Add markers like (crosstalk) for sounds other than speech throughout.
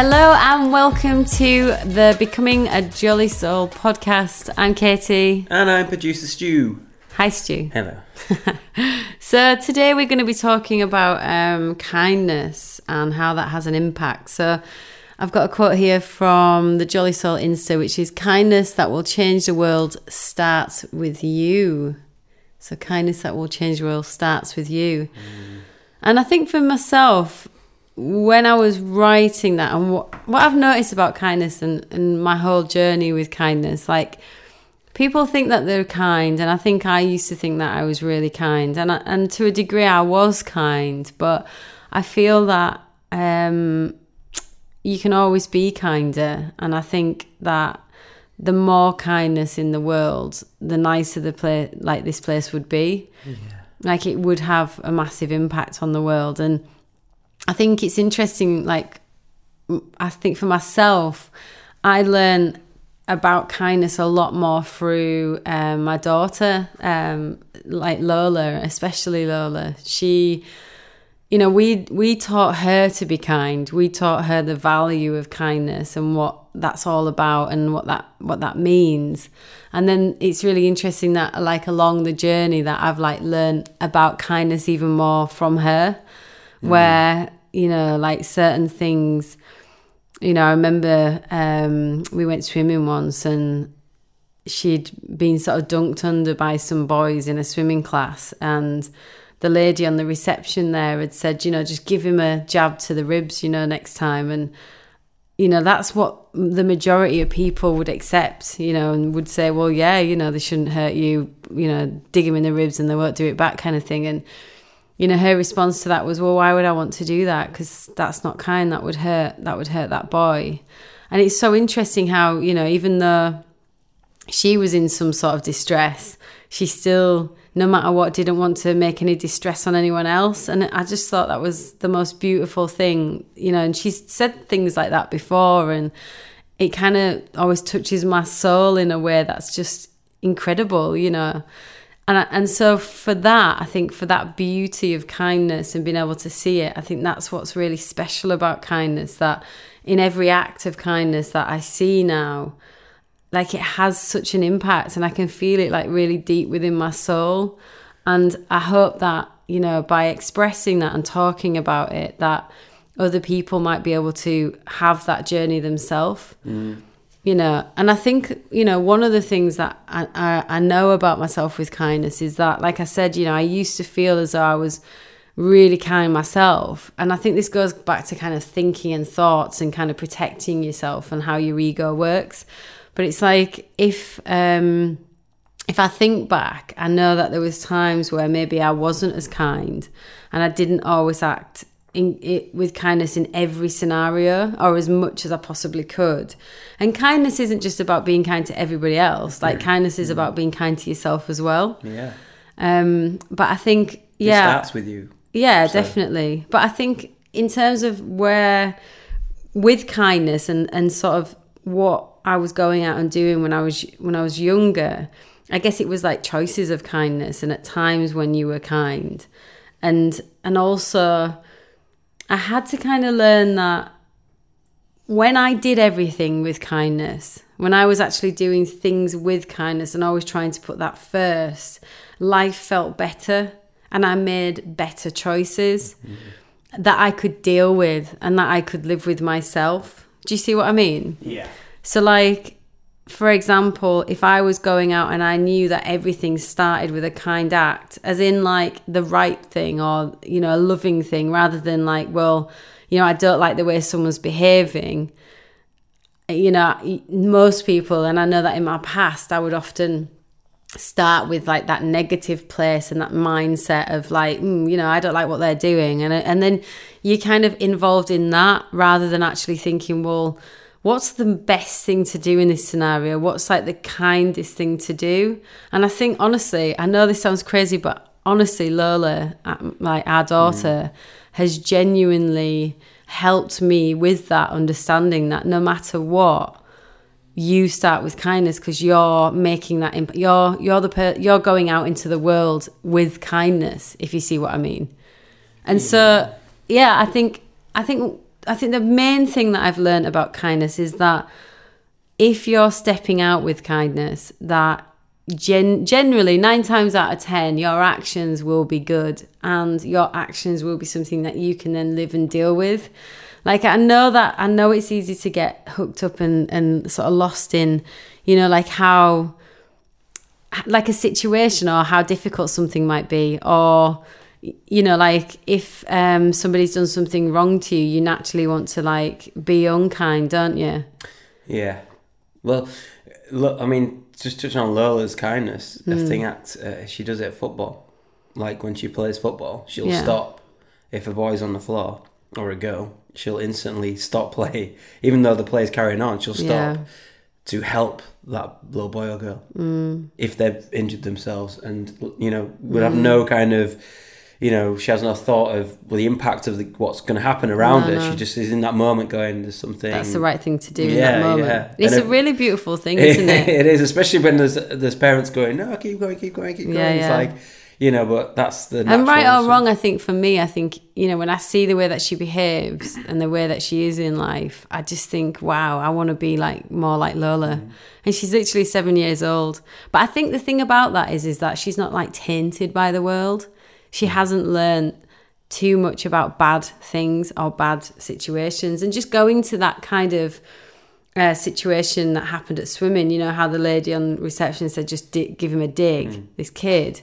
Hello and welcome to the Becoming a Jolly Soul podcast. I'm Katie. And I'm producer Stu. Hi, Stu. Hello. (laughs) So today we're going to be talking about um, kindness and how that has an impact. So I've got a quote here from the Jolly Soul Insta, which is kindness that will change the world starts with you. So kindness that will change the world starts with you. And I think for myself, when I was writing that and what, what I've noticed about kindness and, and my whole journey with kindness, like people think that they're kind and i think i used to think that i was really kind and I, and to a degree i was kind but i feel that um you can always be kinder and i think that the more kindness in the world the nicer the place like this place would be. Like it would have a massive impact on the world and i think it's interesting like I think for myself, I learn about kindness a lot more through um, my daughter, um, like Lola, especially Lola. She, you know, we we taught her to be kind. We taught her the value of kindness and what that's all about and what that what that means. And then it's really interesting that like along the journey that I've like learned about kindness even more from her, where you know like certain things you know, I remember um, we went swimming once and she'd been sort of dunked under by some boys in a swimming class. And the lady on the reception there had said, you know, just give him a jab to the ribs, you know, next time. And, you know, that's what the majority of people would accept, you know, and would say, well, yeah, you know, they shouldn't hurt you, you know, dig him in the ribs and they won't do it back kind of thing. And, you know her response to that was well why would i want to do that? Because that's not kind. That would hurt. That would hurt that boy. And it's so interesting how you know even though she was in some sort of distress she still no matter what didn't want to make any distress on anyone else. And i just thought that was the most beautiful thing you know and she's said things like that before and it kind of always touches my soul in a way that's just incredible you know and I, and so for that, I think for that beauty of kindness and being able to see it, I think that's what's really special about kindness. That in every act of kindness that I see now, like it has such an impact, and I can feel it like really deep within my soul. And I hope that you know by expressing that and talking about it, that other people might be able to have that journey themselves mm. You know and i think you know one of the things that I, I, I know about myself with kindness is that like i said you know i used to feel as though i was really kind myself. And i think this goes back to kind of thinking and thoughts and kind of protecting yourself and how your ego works. But it's like if um if i think back i know that there was times where maybe i wasn't as kind and i didn't always act in, it, with kindness in every scenario or as much as I possibly could. And kindness isn't just about being kind to everybody else. Like kindness is about being kind to yourself as well. Yeah. Um, but I think It yeah, starts with you. yeah, So- definitely. But I think in terms of where with kindness and and sort of what I was going out and doing when I was when I was younger, I guess it was like choices of kindness and at times when you were kind. And and also I had to kind of learn that when I did everything with kindness, when I was actually doing things with kindness and always trying to put that first, life felt better and I made better choices mm-hmm. that I could deal with and that I could live with myself. Do you see what I mean? Yeah. So, like, for example, if I was going out and I knew that everything started with a kind act, as in like the right thing or, you know, a loving thing, rather than like, well, you know, I don't like the way someone's behaving. You know, most people, and I know that in my past, I would often start with like that negative place and that mindset of like mm, you know I don't like what they're doing and and then you're kind of involved in that rather than actually thinking well what's the best thing to do in this scenario? What's like the kindest thing to do? And I think honestly I know this sounds crazy but honestly Lola uh, like our daughter has genuinely helped me with that understanding that no matter what you start with kindness because you're making that imp- you're you're the per- you're going out into the world with kindness if you see what i mean. And so yeah i think i think I think the main thing that I've learned about kindness is that if you're stepping out with kindness, that gen- generally nine times out of ten, your actions will be good and your actions will be something that you can then live and deal with. Like I know that I know it's easy to get hooked up and, and sort of lost in, you know, like how like a situation or how difficult something might be or you know like if um somebody's done something wrong to you you naturally want to like be unkind don't you Yeah. Well, look, I mean, just touching on Lola's kindness, Hmm. I think that uh, she does it at football. Like when she plays football, she'll Yeah. stop if a boy's on the floor or a girl. She'll instantly stop (laughs) play, even though the play's carrying on. She'll stop Yeah. to help that little boy or girl Mm. if they've injured themselves, and you know would have no kind of. You know, she has no thought of well, the impact of the, what's going to happen around No, her. no. She just is in that moment going, "There's something." that's the right thing to do in Yeah, that moment yeah. it's And a it- really beautiful thing isn't it (laughs) it is, especially when there's there's parents going, no, keep going, keep going, keep going. Yeah, It's like, you know, but that's the and right or wrong, I think for me, I think you know when I see the way that she behaves and the way that she is in life, I just think, wow, I want to be like more like Lola. Mm. And she's literally seven years old. But I think the thing about that is, is that she's not like tainted by the world. She Mm. hasn't learned too much about bad things or bad situations, and just going to that kind of uh, situation that happened at swimming. You know how the lady on reception said, "Just di- give him a dig." This kid.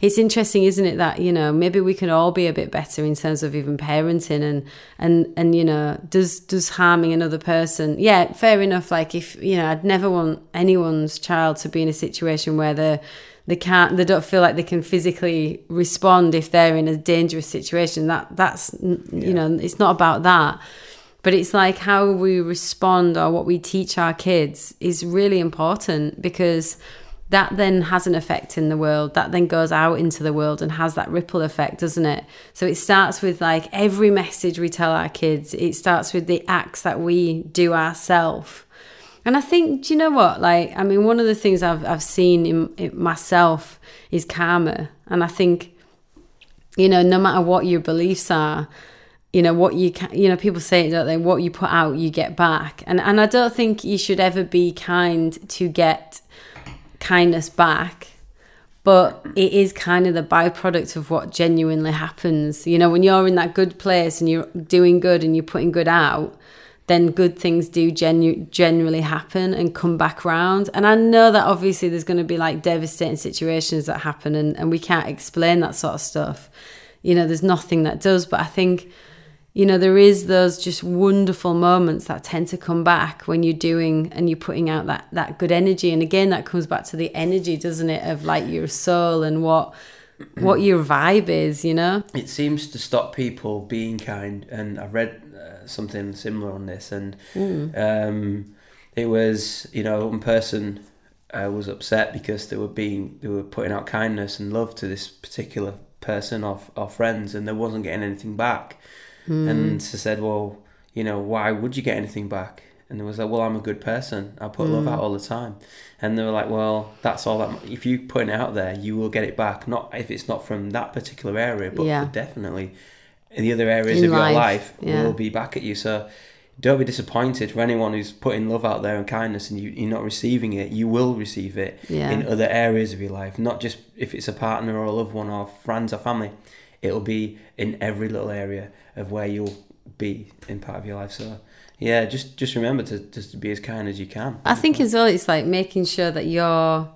It's interesting, isn't it, that you know maybe we can all be a bit better in terms of even parenting and and and you know does does harming another person? Yeah, fair enough. Like if you know, I'd never want anyone's child to be in a situation where they they can't they don't feel like they can physically respond if they're in a dangerous situation. That that's you know it's not about that. But it's like how we respond or what we teach our kids is really important because that then has an effect in the world. That then goes out into the world and has that ripple effect doesn't it? So it starts with like every message we tell our kids it starts with the acts that we do ourselves and I think, do you know what? Like, I mean, one of the things I've I've seen in, in myself is karma, and I think, you know, no matter what your beliefs are, you know what you can. You know, people say it, don't they? What you put out, you get back, and and I don't think you should ever be kind to get kindness back. But it is kind of the byproduct of what genuinely happens. You know, when you're in that good place and you're doing good and you're putting good out, then good things do genu- generally happen and come back round. And I know that obviously there's going to be like devastating situations that happen and, and we can't explain that sort of stuff. You know, there's nothing that does, but I think, you know, there is those just wonderful moments that tend to come back when you're doing and you're putting out that, that good energy. And again, that comes back to the energy, doesn't it, of like your soul and what what your vibe is, you know? it seems to stop people being kind. And I read uh, something similar on this, and um, it was you know one person uh, was upset because they were being they were putting out kindness and love to this particular person or, or friends, and they wasn't getting anything back. And she said, "Well, you know, why would you get anything back?" And it was like, "Well, I'm a good person. I put love out mm. all the time." And they were like, "Well, that's all that. If you put it out there, you will get it back. Not if it's not from that particular area, but Yeah. definitely in the other areas In of your life, life yeah. will be back at you. So don't be disappointed for anyone who's putting love out there and kindness and you, you're not receiving it. You will receive it Yeah. in other areas of your life, not just if it's a partner or a loved one or friends or family. It'll be in every little area of where you'll be in part of your life. So yeah, just just remember to just to be as kind as you can. I think as well, it's like making sure that you're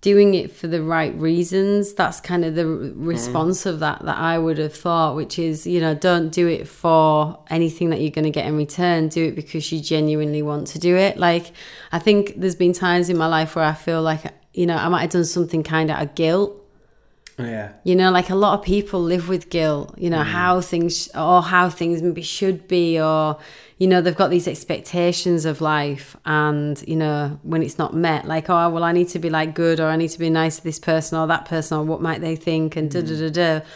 doing it for the right reasons. That's kind of the response mm-hmm. of that that I would have thought, which is, you know, don't do it for anything that you're going to get in return. Do it because you genuinely want to do it. Like, I think there's been times in my life where I feel like, you know, I might have done something kind of out of guilt. Oh, yeah. You know, like a lot of people live with guilt, you know, mm. how things or how things maybe should be, or, you know, they've got these expectations of life. And, you know, when it's not met, like, oh, well, I need to be like good, or I need to be nice to this person or that person, or what might they think, and da da mm. da da.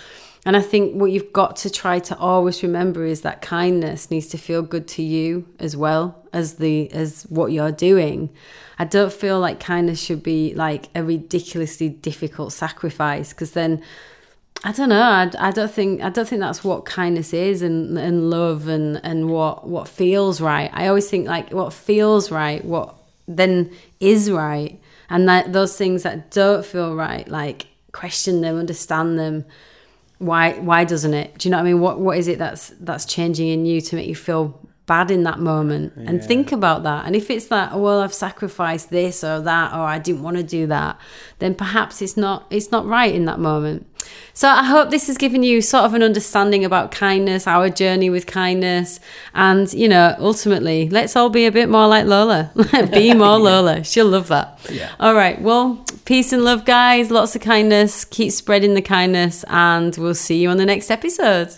And I think what you've got to try to always remember is that kindness needs to feel good to you as well as the as what you're doing. I don't feel like kindness should be like a ridiculously difficult sacrifice because then I don't know. I, I don't think I don't think that's what kindness is and and love and and what what feels right. I always think like what feels right, what then is right, and that those things that don't feel right, like question them, understand them. Why why doesn't it? Do you know what I mean? What what is it that's that's changing in you to make you feel bad in that moment and Yeah. think about that. And if it's that, oh, well, I've sacrificed this or that, or I didn't want to do that, then perhaps it's not it's not right in that moment. So I hope this has given you sort of an understanding about kindness, our journey with kindness, and you know, ultimately, let's all be a bit more like Lola. (laughs) be more (laughs) Lola. She'll love that. Yeah. All right. Well, peace and love, guys. Lots of kindness. Keep spreading the kindness, and we'll see you on the next episode.